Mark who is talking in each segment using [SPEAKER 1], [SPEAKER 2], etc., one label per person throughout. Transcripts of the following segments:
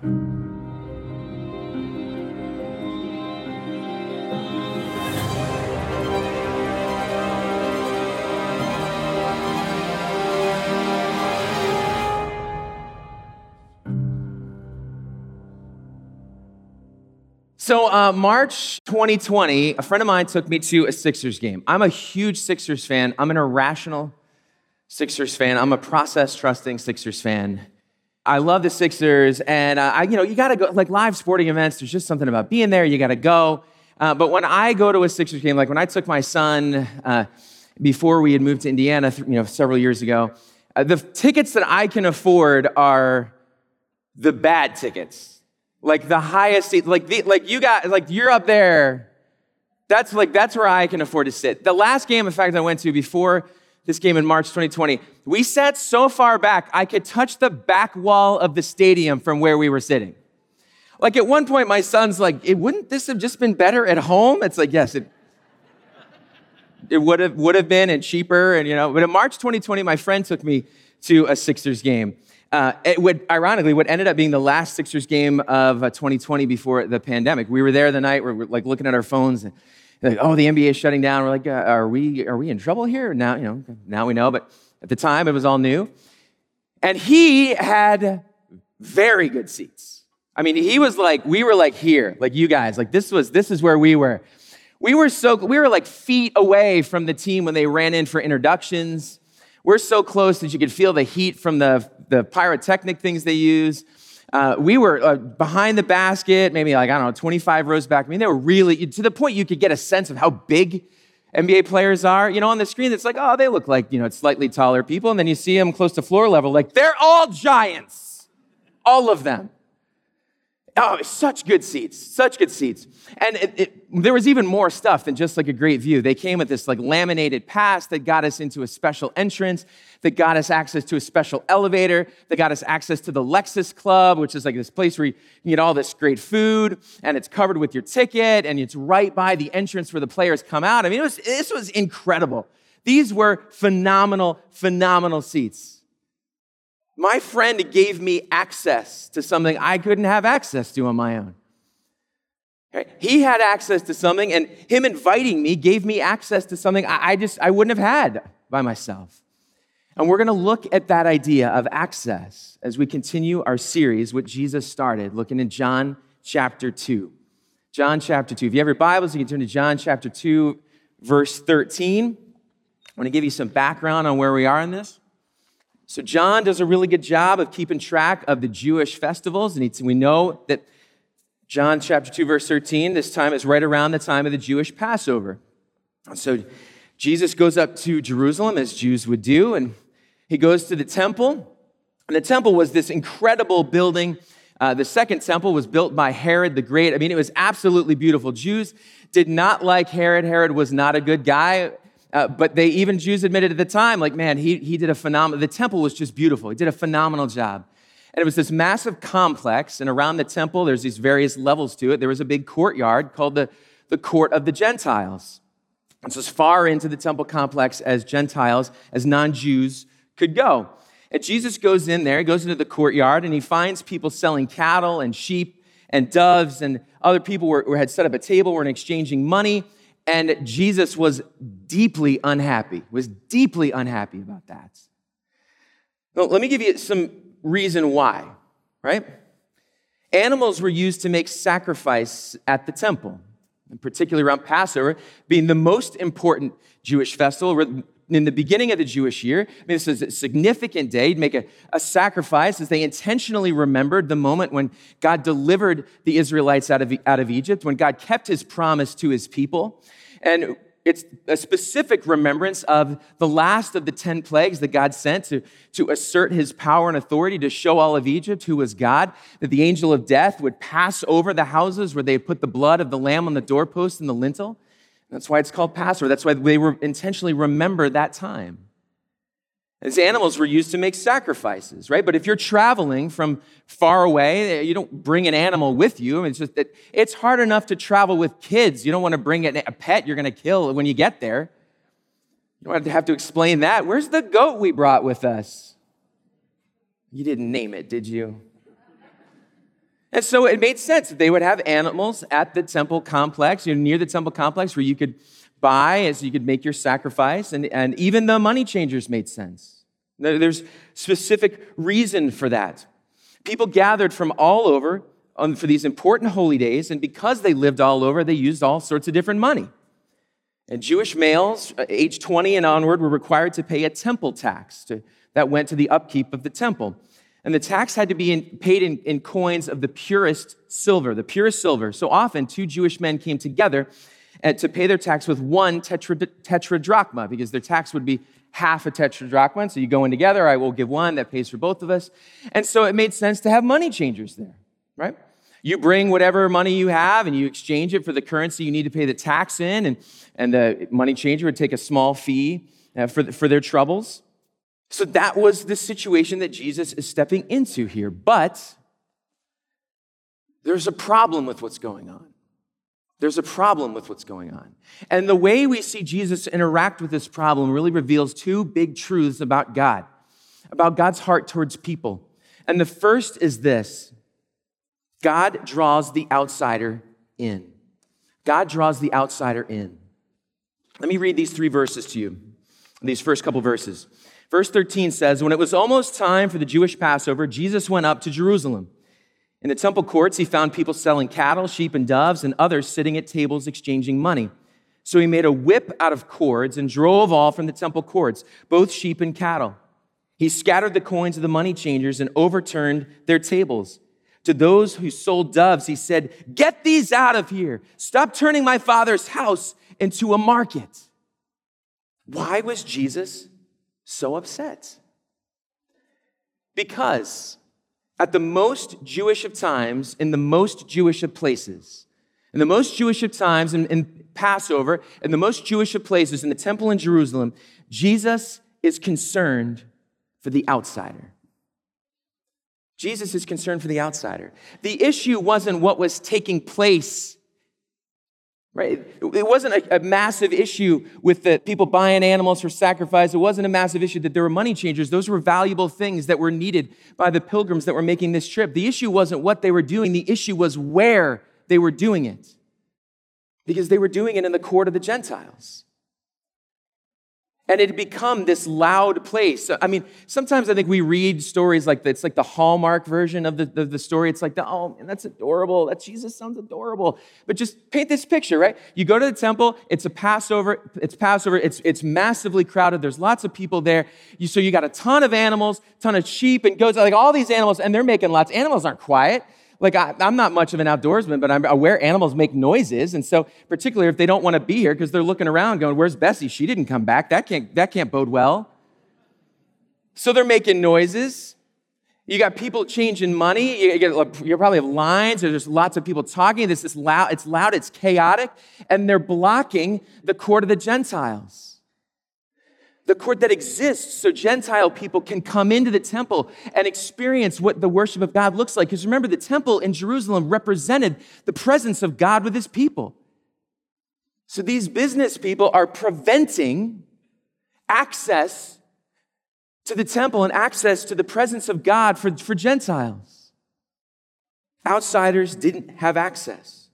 [SPEAKER 1] So, uh, March 2020, a friend of mine took me to a Sixers game. I'm a huge Sixers fan. I'm an irrational Sixers fan. I'm a process trusting Sixers fan. I love the Sixers, and uh, I, you know, you got to go like live sporting events. There's just something about being there. You got to go. Uh, but when I go to a Sixers game, like when I took my son uh, before we had moved to Indiana, you know, several years ago, uh, the tickets that I can afford are the bad tickets like the highest seat, like the, like you got like you're up there. That's like that's where I can afford to sit. The last game, in fact, I went to before this game in March 2020, we sat so far back I could touch the back wall of the stadium from where we were sitting. Like at one point, my son's like, "It wouldn't this have just been better at home?" It's like, yes, it it would have would have been and cheaper, and you know. But in March 2020, my friend took me to a Sixers game. Uh, it would, ironically, what ended up being the last Sixers game of uh, 2020 before the pandemic. We were there the night, we're, we're like looking at our phones, and like, oh, the NBA is shutting down. We're like, uh, are we are we in trouble here? Now, you know, now we know, but at the time it was all new. And he had very good seats. I mean, he was like, we were like here, like you guys, like this was this is where we were. We were so we were like feet away from the team when they ran in for introductions. We're so close that you could feel the heat from the, the pyrotechnic things they use. Uh, we were uh, behind the basket, maybe like, I don't know, 25 rows back. I mean, they were really, to the point you could get a sense of how big NBA players are. You know, on the screen, it's like, oh, they look like, you know, slightly taller people. And then you see them close to floor level, like, they're all giants. All of them. Oh, such good seats, such good seats. And it, it, there was even more stuff than just like a great view. They came with this like laminated pass that got us into a special entrance, that got us access to a special elevator, that got us access to the Lexus Club, which is like this place where you get all this great food, and it's covered with your ticket, and it's right by the entrance where the players come out. I mean, was, this was incredible. These were phenomenal, phenomenal seats. My friend gave me access to something I couldn't have access to on my own. He had access to something, and him inviting me gave me access to something I just I wouldn't have had by myself. And we're going to look at that idea of access as we continue our series, what Jesus started, looking in John chapter 2. John chapter 2. If you have your Bibles, you can turn to John chapter 2, verse 13. I want to give you some background on where we are in this. So, John does a really good job of keeping track of the Jewish festivals. And we know that John chapter 2, verse 13, this time is right around the time of the Jewish Passover. So, Jesus goes up to Jerusalem, as Jews would do, and he goes to the temple. And the temple was this incredible building. Uh, the second temple was built by Herod the Great. I mean, it was absolutely beautiful. Jews did not like Herod. Herod was not a good guy. Uh, but they even Jews admitted at the time, like, man, he, he did a phenomenal, the temple was just beautiful. He did a phenomenal job. And it was this massive complex, and around the temple, there's these various levels to it. There was a big courtyard called the, the Court of the Gentiles. It's as far into the temple complex as Gentiles, as non Jews could go. And Jesus goes in there, he goes into the courtyard, and he finds people selling cattle and sheep and doves, and other people were, were had set up a table, were exchanging money. And Jesus was deeply unhappy, was deeply unhappy about that. Let me give you some reason why, right? Animals were used to make sacrifice at the temple, and particularly around Passover, being the most important Jewish festival in the beginning of the Jewish year. I mean, this is a significant day. make a, a sacrifice as they intentionally remembered the moment when God delivered the Israelites out of, out of Egypt, when God kept his promise to his people. And it's a specific remembrance of the last of the 10 plagues that God sent to, to assert his power and authority to show all of Egypt who was God, that the angel of death would pass over the houses where they had put the blood of the lamb on the doorpost and the lintel. That's why it's called Passover. That's why they were intentionally remember that time. These animals were used to make sacrifices, right? But if you're traveling from far away, you don't bring an animal with you. It's just that it's hard enough to travel with kids. You don't want to bring a pet you're going to kill when you get there. You don't have to explain that. Where's the goat we brought with us? You didn't name it, did you? And so it made sense that they would have animals at the temple complex, you know, near the temple complex where you could buy as you could make your sacrifice. And, and even the money changers made sense. There's specific reason for that. People gathered from all over on, for these important holy days, and because they lived all over, they used all sorts of different money. And Jewish males, uh, age 20 and onward, were required to pay a temple tax to, that went to the upkeep of the temple. And the tax had to be in, paid in, in coins of the purest silver, the purest silver. So often, two Jewish men came together uh, to pay their tax with one tetra, tetradrachma, because their tax would be half a tetradrachma. So you go in together, I will give one that pays for both of us. And so it made sense to have money changers there, right? You bring whatever money you have and you exchange it for the currency you need to pay the tax in, and, and the money changer would take a small fee uh, for, the, for their troubles. So that was the situation that Jesus is stepping into here. But there's a problem with what's going on. There's a problem with what's going on. And the way we see Jesus interact with this problem really reveals two big truths about God, about God's heart towards people. And the first is this God draws the outsider in. God draws the outsider in. Let me read these three verses to you, these first couple verses. Verse 13 says, When it was almost time for the Jewish Passover, Jesus went up to Jerusalem. In the temple courts, he found people selling cattle, sheep, and doves, and others sitting at tables exchanging money. So he made a whip out of cords and drove all from the temple courts, both sheep and cattle. He scattered the coins of the money changers and overturned their tables. To those who sold doves, he said, Get these out of here. Stop turning my father's house into a market. Why was Jesus so upset? Because at the most Jewish of times, in the most Jewish of places, in the most Jewish of times, in, in Passover, in the most Jewish of places, in the temple in Jerusalem, Jesus is concerned for the outsider. Jesus is concerned for the outsider. The issue wasn't what was taking place Right? It wasn't a, a, massive issue with the people buying animals for sacrifice. It wasn't a massive issue that there were money changers. Those were valuable things that were needed by the pilgrims that were making this trip. The issue wasn't what they were doing, the issue was where they were doing it. Because they were doing it in the court of the Gentiles. And it had become this loud place. I mean, sometimes I think we read stories like that. It's like the Hallmark version of the, the, the story. It's like, the, oh, man, that's adorable. That Jesus sounds adorable. But just paint this picture, right? You go to the temple, it's a Passover, it's Passover, it's, it's massively crowded. There's lots of people there. You, so you got a ton of animals, ton of sheep and goats, like all these animals, and they're making lots. Animals aren't quiet like I, am not much of an outdoorsman, but I'm aware animals make noises. And so, particularly if they don't want to be here because they're looking around going, Where's Bessie? She didn't come back. That can't, that can't bode well. So they're making noises. You got people changing money. You, get, you probably have lines. There's lots of people talking. This is loud. It's loud. It's chaotic, and they're blocking the court of the Gentiles the court that exists so Gentile people can come into the temple and experience what the worship of God looks like. Because remember, the temple in Jerusalem represented the presence of God with his people. So these business people are preventing access to the temple and access to the presence of God for, for Gentiles. Outsiders didn't have access.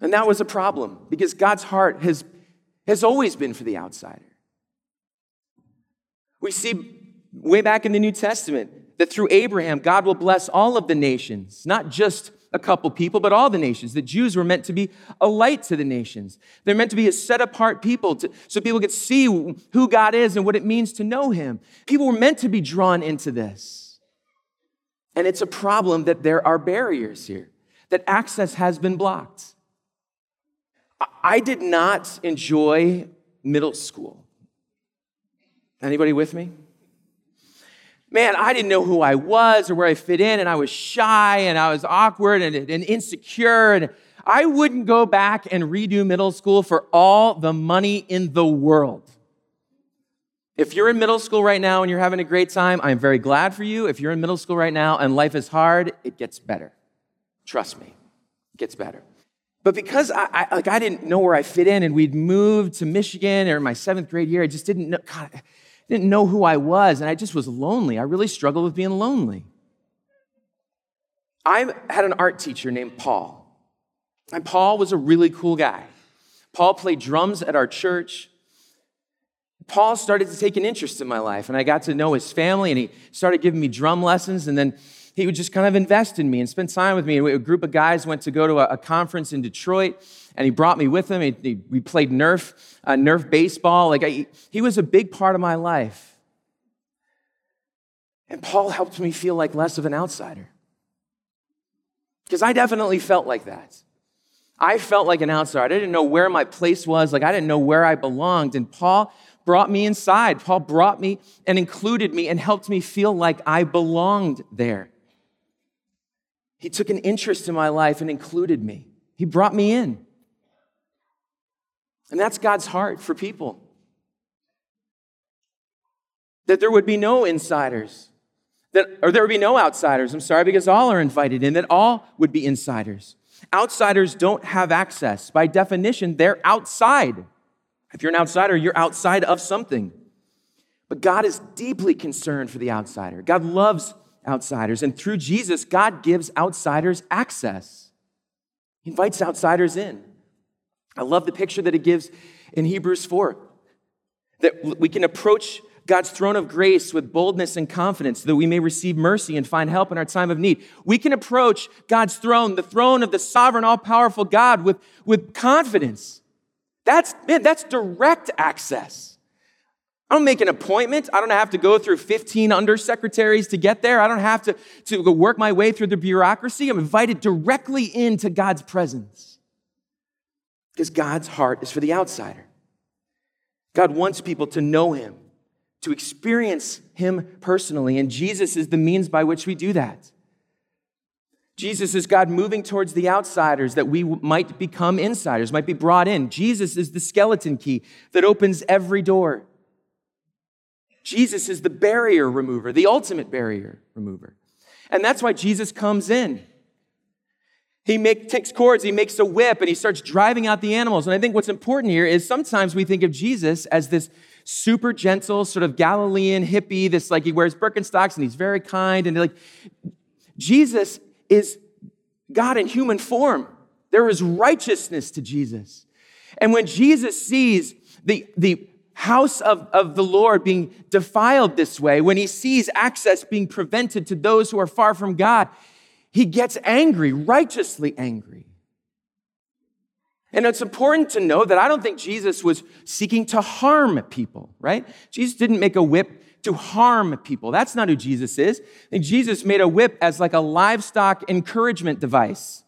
[SPEAKER 1] And that was a problem because God's heart has has always been for the outsider. We see way back in the New Testament that through Abraham, God will bless all of the nations, not just a couple people, but all the nations. The Jews were meant to be a light to the nations. They're meant to be a set apart people to, so people could see who God is and what it means to know Him. People were meant to be drawn into this. And it's a problem that there are barriers here, that access has been blocked. I did not enjoy middle school. Anybody with me? Man, I didn't know who I was or where I fit in, and I was shy and I was awkward and, and insecure. And I wouldn't go back and redo middle school for all the money in the world. If you're in middle school right now and you're having a great time, I'm very glad for you. If you're in middle school right now and life is hard, it gets better. Trust me, it gets better. But because I, I, like I didn't know where I fit in, and we'd moved to Michigan or in my seventh grade year, I just didn't know, God, I didn't know who I was, and I just was lonely. I really struggled with being lonely. I had an art teacher named Paul. And Paul was a really cool guy. Paul played drums at our church. Paul started to take an interest in my life, and I got to know his family, and he started giving me drum lessons, and then he would just kind of invest in me and spend time with me. And a group of guys went to go to a, conference in Detroit, and he brought me with him. He, he, we played Nerf, uh, Nerf baseball. Like I, he was a big part of my life. And Paul helped me feel like less of an outsider. Because I definitely felt like that. I felt like an outsider. I didn't know where my place was. Like I didn't know where I belonged. And Paul brought me inside. Paul brought me and included me and helped me feel like I belonged there. He took an interest in my life and included me. He brought me in. And that's God's heart for people. That there would be no insiders, that, or there would be no outsiders, I'm sorry, because all are invited in, that all would be insiders. Outsiders don't have access. By definition, they're outside. If you're an outsider, you're outside of something. But God is deeply concerned for the outsider. God loves outsiders. And through Jesus, God gives outsiders access. He invites outsiders in. I love the picture that it gives in Hebrews 4 that we can approach God's throne of grace with boldness and confidence that we may receive mercy and find help in our time of need. We can approach God's throne, the throne of the sovereign, all powerful God, with, with confidence. That's, man, that's direct access. I don't make an appointment. I don't have to go through 15 undersecretaries to get there. I don't have to, to work my way through the bureaucracy. I'm invited directly into God's presence because God's heart is for the outsider. God wants people to know Him, to experience Him personally, and Jesus is the means by which we do that. Jesus is God moving towards the outsiders that we might become insiders, might be brought in. Jesus is the skeleton key that opens every door. Jesus is the barrier remover, the ultimate barrier remover. And that's why Jesus comes in. He make, takes cords, he makes a whip, and he starts driving out the animals. And I think what's important here is sometimes we think of Jesus as this super gentle, sort of Galilean hippie, this like he wears Birkenstocks and he's very kind. And like, Jesus is God in human form. There is righteousness to Jesus. And when Jesus sees the, the house of, of the Lord being defiled this way, when he sees access being prevented to those who are far from God, he gets angry, righteously angry. And it's important to know that I don't think Jesus was seeking to harm people, right? Jesus didn't make a whip to harm people. That's not who Jesus is. I think Jesus made a whip as like a livestock encouragement device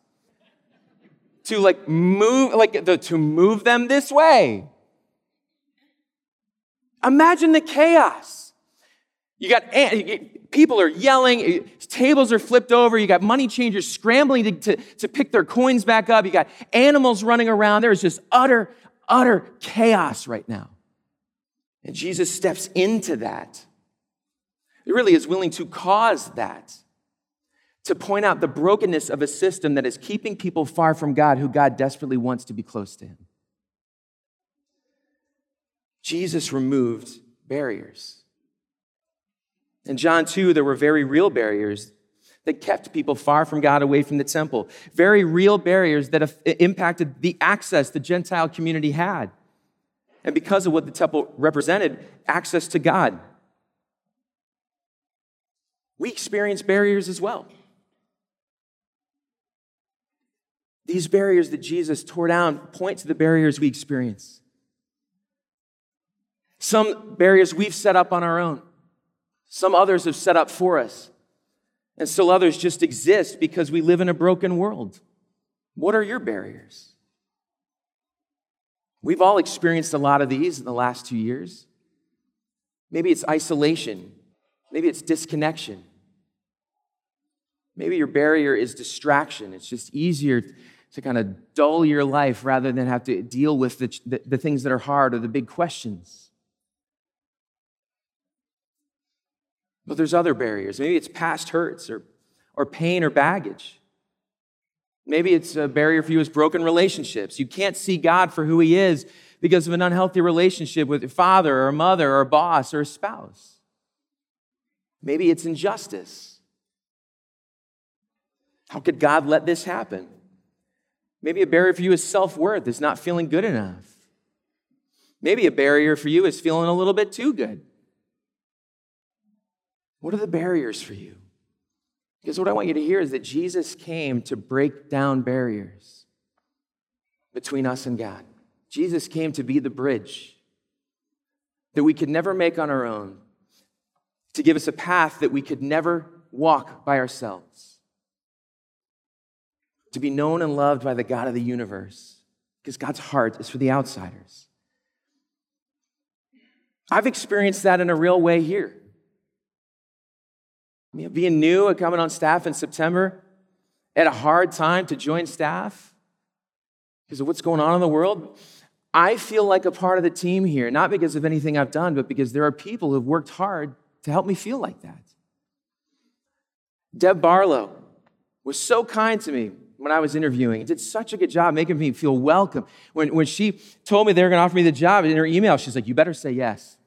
[SPEAKER 1] to like move, like the, to move them this way. Imagine the chaos. You got people are yelling, eh, tables are flipped over, you got money changers scrambling to, to, to pick their coins back up, you got animals running around. There is just utter, utter chaos right now. And Jesus steps into that. He really is willing to cause that, to point out the brokenness of a system that is keeping people far from God who God desperately wants to be close to Him. Jesus removed barriers. In John 2, there were very real barriers that kept people far from God away from the temple, very real barriers that impacted the access the Gentile community had and because of what the temple represented, access to God. We experience barriers as well. These barriers that Jesus tore down point to the barriers we experience. Some barriers we've set up on our own, some others have set up for us, and still others just exist because we live in a broken world. What are your barriers? We've all experienced a lot of these in the last two years. Maybe it's isolation, maybe it's disconnection. Maybe your barrier is distraction. It's just easier to kind of dull your life rather than have to deal with the, the, the things that are hard or the big questions. But there's other barriers. Maybe it's past hurts or, or pain or baggage. Maybe it's a barrier for you is broken relationships. You can't see God for who He is because of an unhealthy relationship with your father or a mother or a boss or a spouse. Maybe it's injustice. How could God let this happen? Maybe a barrier for you is self worth, is not feeling good enough. Maybe a barrier for you is feeling a little bit too good. What are the barriers for you? Because what I want you to hear is that Jesus came to break down barriers between us and God. Jesus came to be the bridge that we could never make on our own, to give us a path that we could never walk by ourselves, to be known and loved by the God of the universe, because God's heart is for the outsiders. I've experienced that in a real way here. Being new and coming on staff in September, at a hard time to join staff because of what's going on in the world. I feel like a part of the team here, not because of anything I've done, but because there are people who've worked hard to help me feel like that. Deb Barlow was so kind to me when I was interviewing. Did such a good job making me feel welcome. When, when she told me they were going to offer me the job in her email, she's like, You better say yes.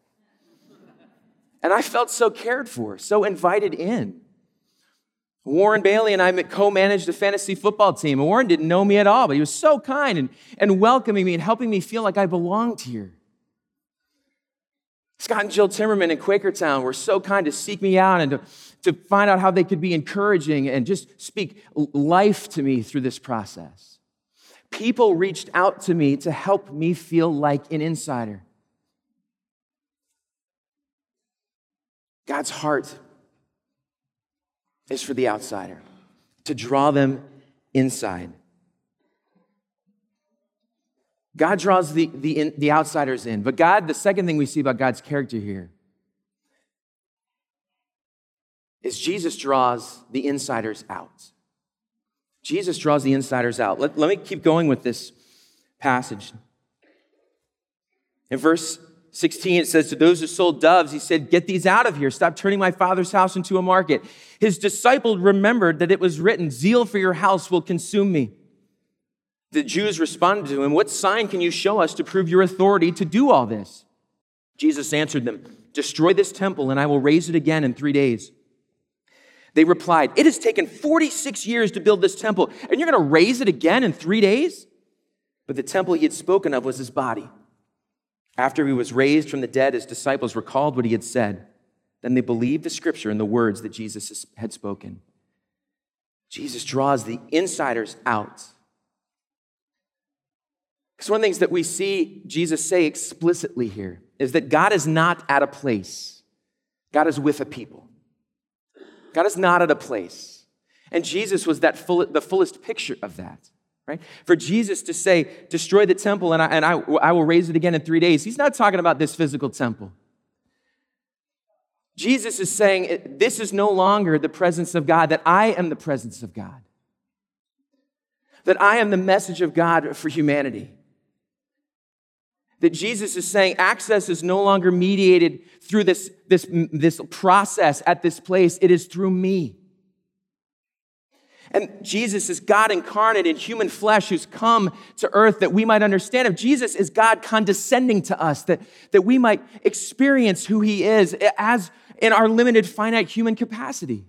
[SPEAKER 1] And I felt so cared for, so invited in. Warren Bailey and I co managed a fantasy football team. And Warren didn't know me at all, but he was so kind and, and welcoming me and helping me feel like I belonged here. Scott and Jill Timmerman in Quakertown were so kind to seek me out and to, to find out how they could be encouraging and just speak life to me through this process. People reached out to me to help me feel like an insider. God's heart is for the outsider, to draw them inside. God draws the, the, in, the outsiders in. But God, the second thing we see about God's character here is Jesus draws the insiders out. Jesus draws the insiders out. Let, let me keep going with this passage. In verse 16, it says, To those who sold doves, he said, Get these out of here. Stop turning my father's house into a market. His disciples remembered that it was written, Zeal for your house will consume me. The Jews responded to him, What sign can you show us to prove your authority to do all this? Jesus answered them, Destroy this temple, and I will raise it again in three days. They replied, It has taken 46 years to build this temple, and you're going to raise it again in three days? But the temple he had spoken of was his body. After he was raised from the dead, his disciples recalled what he had said. Then they believed the scripture and the words that Jesus had spoken. Jesus draws the insiders out. Because one of the things that we see Jesus say explicitly here is that God is not at a place, God is with a people. God is not at a place. And Jesus was that full, the fullest picture of that right? For Jesus to say, destroy the temple and, I, and I, I will raise it again in three days, he's not talking about this physical temple. Jesus is saying, this is no longer the presence of God, that I am the presence of God, that I am the message of God for humanity. That Jesus is saying access is no longer mediated through this, this, this process at this place, it is through me. And Jesus is God incarnate in human flesh who's come to earth that we might understand him. Jesus is God condescending to us, that, that we might experience who he is as in our limited, finite human capacity.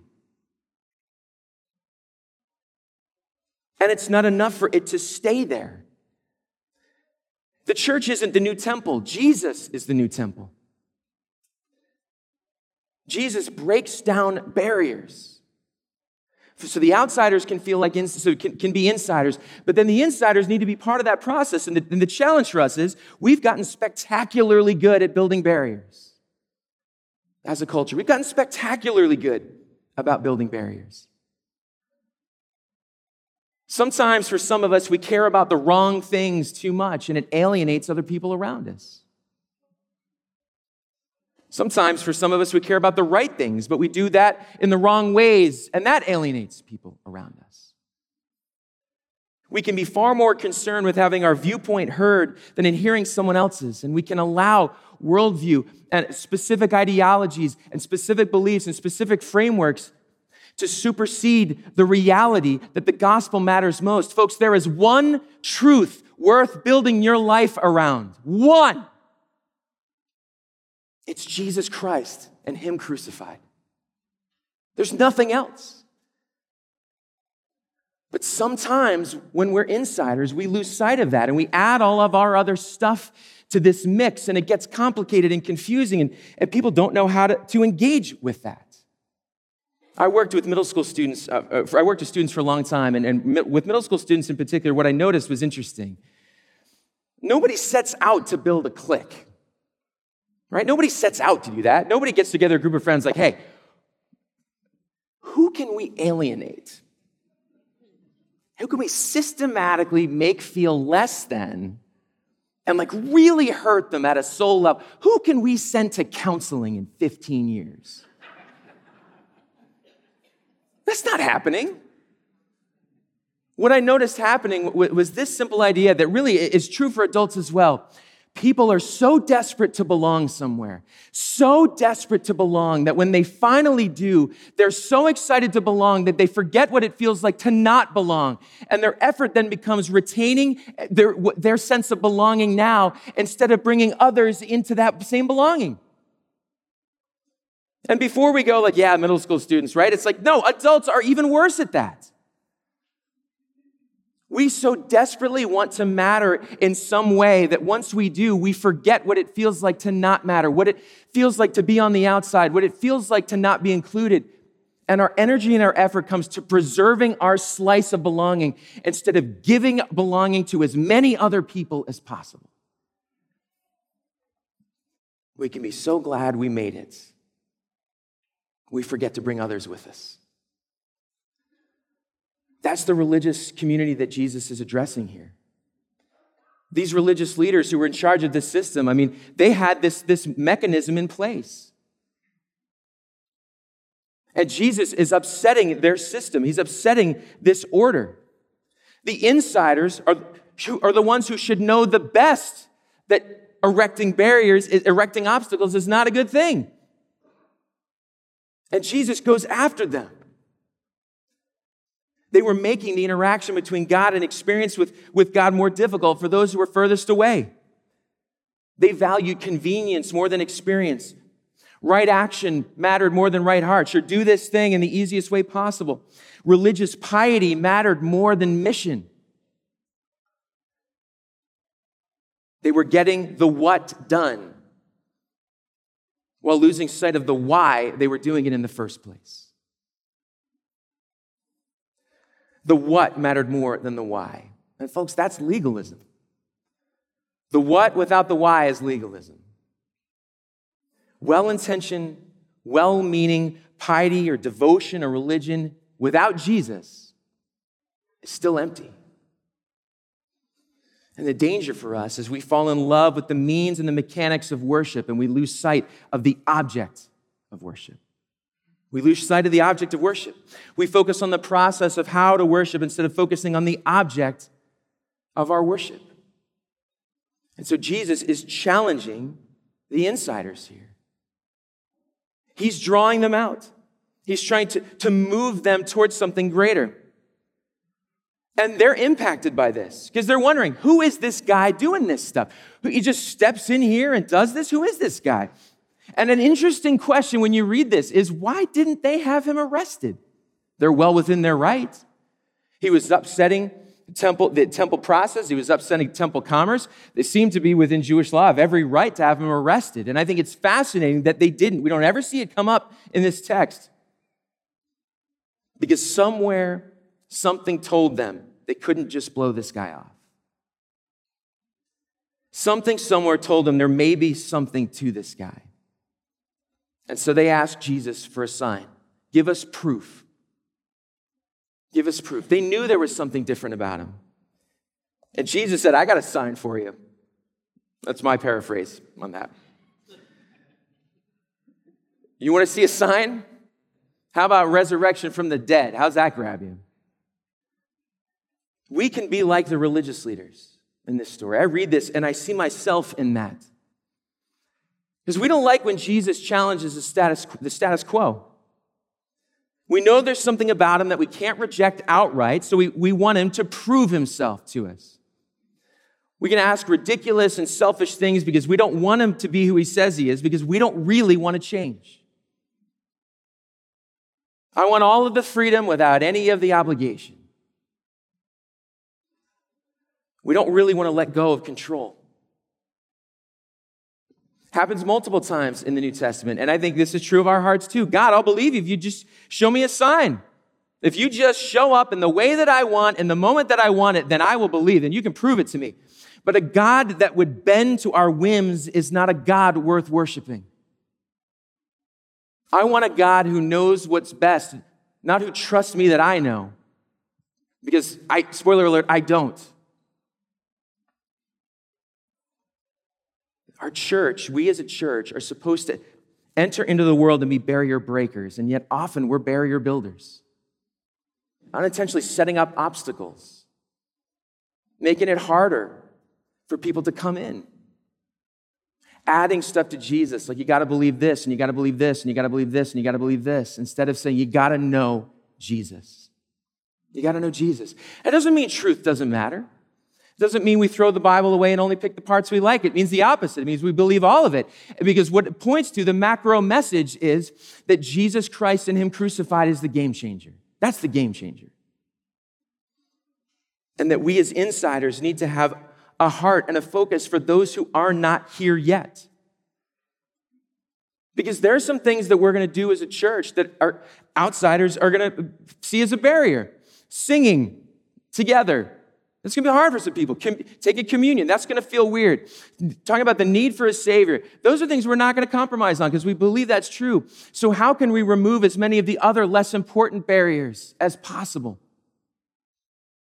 [SPEAKER 1] And it's not enough for it to stay there. The church isn't the new temple, Jesus is the new temple. Jesus breaks down barriers so the outsiders can feel like ins- so can, can be insiders but then the insiders need to be part of that process and the, and the challenge for us is we've gotten spectacularly good at building barriers as a culture. We've gotten spectacularly good about building barriers. Sometimes for some of us we care about the wrong things too much and it alienates other people around us Sometimes for some of us, we care about the right things, but we do that in the wrong ways, and that alienates people around us. We can be far more concerned with having our viewpoint heard than in hearing someone else's, and we can allow worldview and specific ideologies and specific beliefs and specific frameworks to supersede the reality that the gospel matters most. Folks, there is one truth worth building your life around. One. It's Jesus Christ and Him crucified. There's nothing else. But sometimes when we're insiders, we lose sight of that and we add all of our other stuff to this mix and it gets complicated and confusing and, and people don't know how to, to engage with that. I worked with middle school students, uh, uh I worked with students for a long time, and, and with middle school students in particular, what I noticed was interesting. Nobody sets out to build a clique, right? Nobody sets out to do that. Nobody gets together a group of friends like, hey, who can we alienate? Who can we systematically make feel less than and like really hurt them at a soul level? Who can we send to counseling in 15 years? That's not happening. What I noticed happening was this simple idea that really is true for adults as well. People are so desperate to belong somewhere, so desperate to belong that when they finally do, they're so excited to belong that they forget what it feels like to not belong. And their effort then becomes retaining their, their sense of belonging now instead of bringing others into that same belonging. And before we go, like, yeah, middle school students, right? It's like, no, adults are even worse at that. We so desperately want to matter in some way that once we do, we forget what it feels like to not matter, what it feels like to be on the outside, what it feels like to not be included. And our energy and our effort comes to preserving our slice of belonging instead of giving belonging to as many other people as possible. We can be so glad we made it. We forget to bring others with us. That's the religious community that Jesus is addressing here. These religious leaders who were in charge of this system, I mean, they had this, this mechanism in place. And Jesus is upsetting their system, he's upsetting this order. The insiders are, are the ones who should know the best that erecting barriers, erecting obstacles is not a good thing. And Jesus goes after them. They were making the interaction between God and experience with, with God more difficult for those who were furthest away. They valued convenience more than experience. Right action mattered more than right heart. Sure, do this thing in the easiest way possible. Religious piety mattered more than mission. They were getting the what done while losing sight of the why they were doing it in the first place. The what mattered more than the why. And folks, that's legalism. The what without the why is legalism. Well intentioned, well meaning piety or devotion or religion without Jesus is still empty. And the danger for us is we fall in love with the means and the mechanics of worship and we lose sight of the object of worship. We lose sight of the object of worship. We focus on the process of how to worship instead of focusing on the object of our worship. And so Jesus is challenging the insiders here. He's drawing them out. He's trying to, to move them towards something greater. And they're impacted by this because they're wondering who is this guy doing this stuff? He just steps in here and does this? Who is this guy? And an interesting question when you read this is why didn't they have him arrested? They're well within their rights. He was upsetting temple, the temple process. He was upsetting temple commerce. They seem to be within Jewish law of every right to have him arrested. And I think it's fascinating that they didn't. We don't ever see it come up in this text. Because somewhere, something told them they couldn't just blow this guy off. Something somewhere told them there may be something to this guy. And so they asked Jesus for a sign. Give us proof. Give us proof. They knew there was something different about him. And Jesus said, I got a sign for you. That's my paraphrase on that. You want to see a sign? How about resurrection from the dead? How's that grab you? We can be like the religious leaders in this story. I read this and I see myself in that. Because we don't like when Jesus challenges the status, the status quo. We know there's something about him that we can't reject outright, so we, we want him to prove himself to us. We can ask ridiculous and selfish things because we don't want him to be who he says he is, because we don't really want to change. I want all of the freedom without any of the obligation. We don't really want to let go of control. Happens multiple times in the New Testament. And I think this is true of our hearts too. God, I'll believe you if you just show me a sign. If you just show up in the way that I want, in the moment that I want it, then I will believe, and you can prove it to me. But a God that would bend to our whims is not a God worth worshiping. I want a God who knows what's best, not who trusts me that I know. Because I, spoiler alert, I don't. Our church, we as a church, are supposed to enter into the world and be barrier breakers, and yet often we're barrier builders. Unintentionally setting up obstacles, making it harder for people to come in. Adding stuff to Jesus, like you gotta believe this, and you gotta believe this, and you gotta believe this, and you gotta believe this, instead of saying you gotta know Jesus. You gotta know Jesus. It doesn't mean truth doesn't matter doesn't mean we throw the Bible away and only pick the parts we like. It means the opposite. It means we believe all of it. Because what it points to, the macro message is that Jesus Christ and Him crucified is the game changer. That's the game changer. And that we as insiders need to have a heart and a focus for those who are not here yet. Because there are some things that we're going to do as a church that our outsiders are going to see as a barrier. Singing together, it's going to be hard for some people. Com- taking communion, that's going to feel weird. Talking about the need for a Savior, those are things we're not going to compromise on because we believe that's true. So, how can we remove as many of the other less important barriers as possible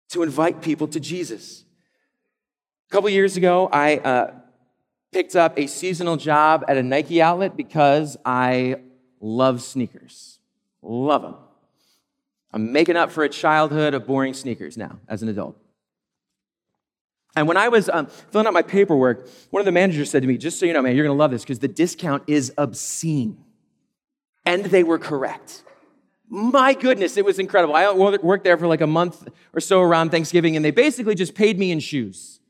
[SPEAKER 1] to invite people to Jesus? A couple years ago, I uh, picked up a seasonal job at a Nike outlet because I love sneakers. Love them. I'm making up for a childhood of boring sneakers now as an adult. And when I was um, filling out my paperwork, one of the managers said to me, Just so you know, man, you're gonna love this because the discount is obscene. And they were correct. My goodness, it was incredible. I worked there for like a month or so around Thanksgiving, and they basically just paid me in shoes.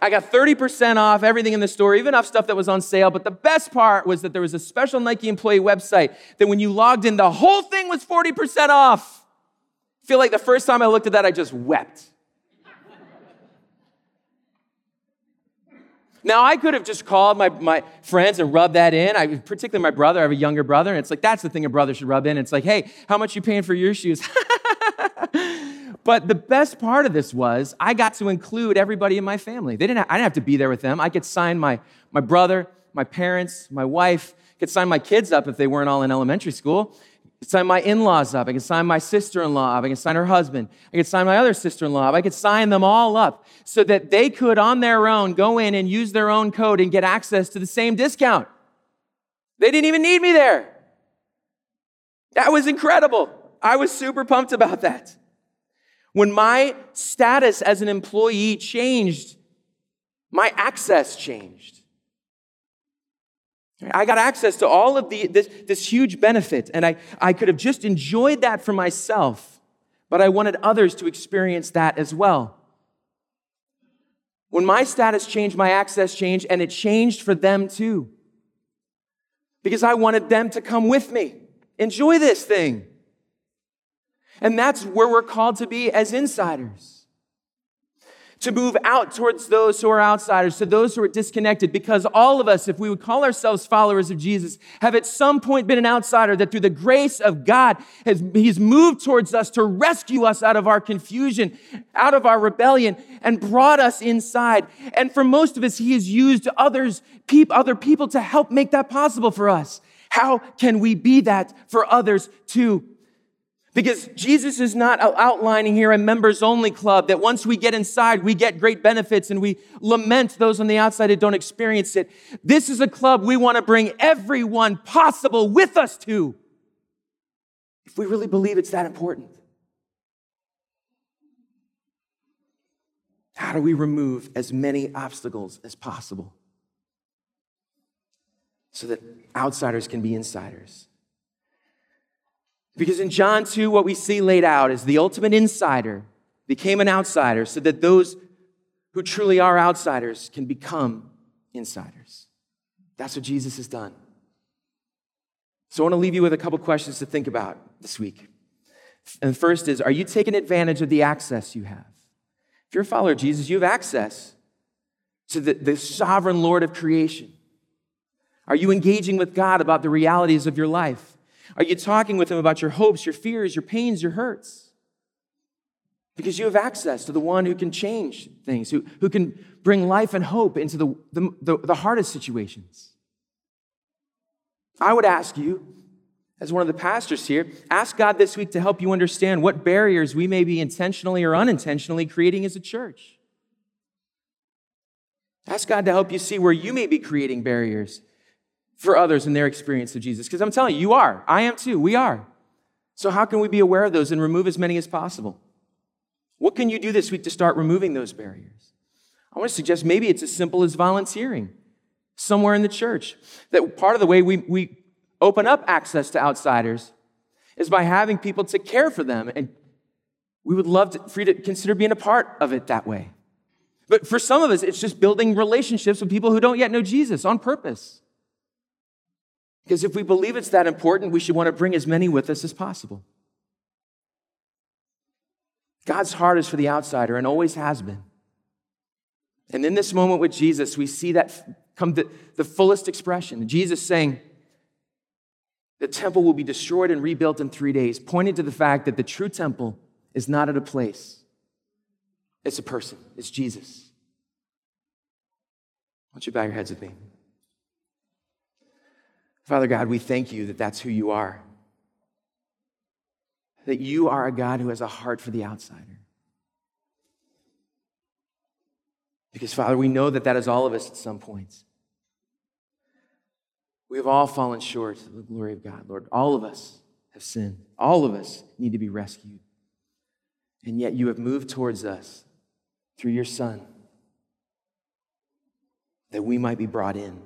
[SPEAKER 1] I got 30% off everything in the store, even off stuff that was on sale. But the best part was that there was a special Nike employee website that when you logged in, the whole thing was 40% off. I feel like the first time I looked at that, I just wept. Now, I could have just called my, my friends and rubbed that in. I, particularly my brother, I have a younger brother, and it's like, that's the thing a brother should rub in. It's like, hey, how much you paying for your shoes? but the best part of this was I got to include everybody in my family. They didn't I didn't have to be there with them. I could sign my, my brother, my parents, my wife, could sign my kids up if they weren't all in elementary school sign my in laws up. I can sign my sister in law up. I can sign her husband. I can sign my other sister in law up. I could sign them all up so that they could, on their own, go in and use their own code and get access to the same discount. They didn't even need me there. That was incredible. I was super pumped about that. When my status as an employee changed, my access changed. I got access to all of the, this, this huge benefit, and I, I could have just enjoyed that for myself, but I wanted others to experience that as well. When my status changed, my access changed, and it changed for them too. Because I wanted them to come with me, enjoy this thing. And that's where we're called to be as insiders to move out towards those who are outsiders, to those who are disconnected, because all of us, if we would call ourselves followers of Jesus, have at some point been an outsider that through the grace of God, has, He's moved towards us to rescue us out of our confusion, out of our rebellion, and brought us inside. And for most of us, He has used others, peop, other people to help make that possible for us. How can we be that for others too? Because Jesus is not outlining here a members only club that once we get inside, we get great benefits and we lament those on the outside that don't experience it. This is a club we want to bring everyone possible with us to. If we really believe it's that important. How do we remove as many obstacles as possible so that outsiders can be insiders? Because in John 2, what we see laid out is the ultimate insider became an outsider so that those who truly are outsiders can become insiders. That's what Jesus has done. So I want to leave you with a couple questions to think about this week. And the first is Are you taking advantage of the access you have? If you're a follower of Jesus, you have access to the, the sovereign Lord of creation. Are you engaging with God about the realities of your life? Are you talking with Him about your hopes, your fears, your pains, your hurts? Because you have access to the one who can change things, who, who can bring life and hope into the, the, the, the hardest situations. I would ask you, as one of the pastors here, ask God this week to help you understand what barriers we may be intentionally or unintentionally creating as a church. Ask God to help you see where you may be creating barriers for others in their experience of Jesus. Because I'm telling you, you are. I am too. We are. So, how can we be aware of those and remove as many as possible? What can you do this week to start removing those barriers? I want to suggest maybe it's as simple as volunteering somewhere in the church. That part of the way we, we open up access to outsiders is by having people to care for them. And we would love to, for you to consider being a part of it that way. But for some of us, it's just building relationships with people who don't yet know Jesus on purpose. Because if we believe it's that important, we should want to bring as many with us as possible. God's heart is for the outsider and always has been. And in this moment with Jesus, we see that come to the fullest expression. Jesus saying, the temple will be destroyed and rebuilt in three days, pointing to the fact that the true temple is not at a place, it's a person, it's Jesus. Why don't you bow your heads with me? Father God, we thank you that that's who you are. That you are a God who has a heart for the outsider. Because, Father, we know that that is all of us at some points. We have all fallen short of the glory of God, Lord. All of us have sinned. All of us need to be rescued. And yet you have moved towards us through your Son that we might be brought in.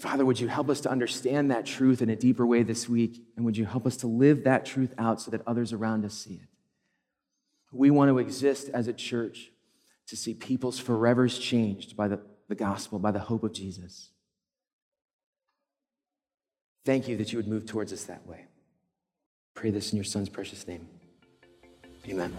[SPEAKER 1] Father, would you help us to understand that truth in a deeper way this week? And would you help us to live that truth out so that others around us see it? We want to exist as a church to see people's forevers changed by the, the gospel, by the hope of Jesus. Thank you that you would move towards us that way. Pray this in your son's precious name. Amen.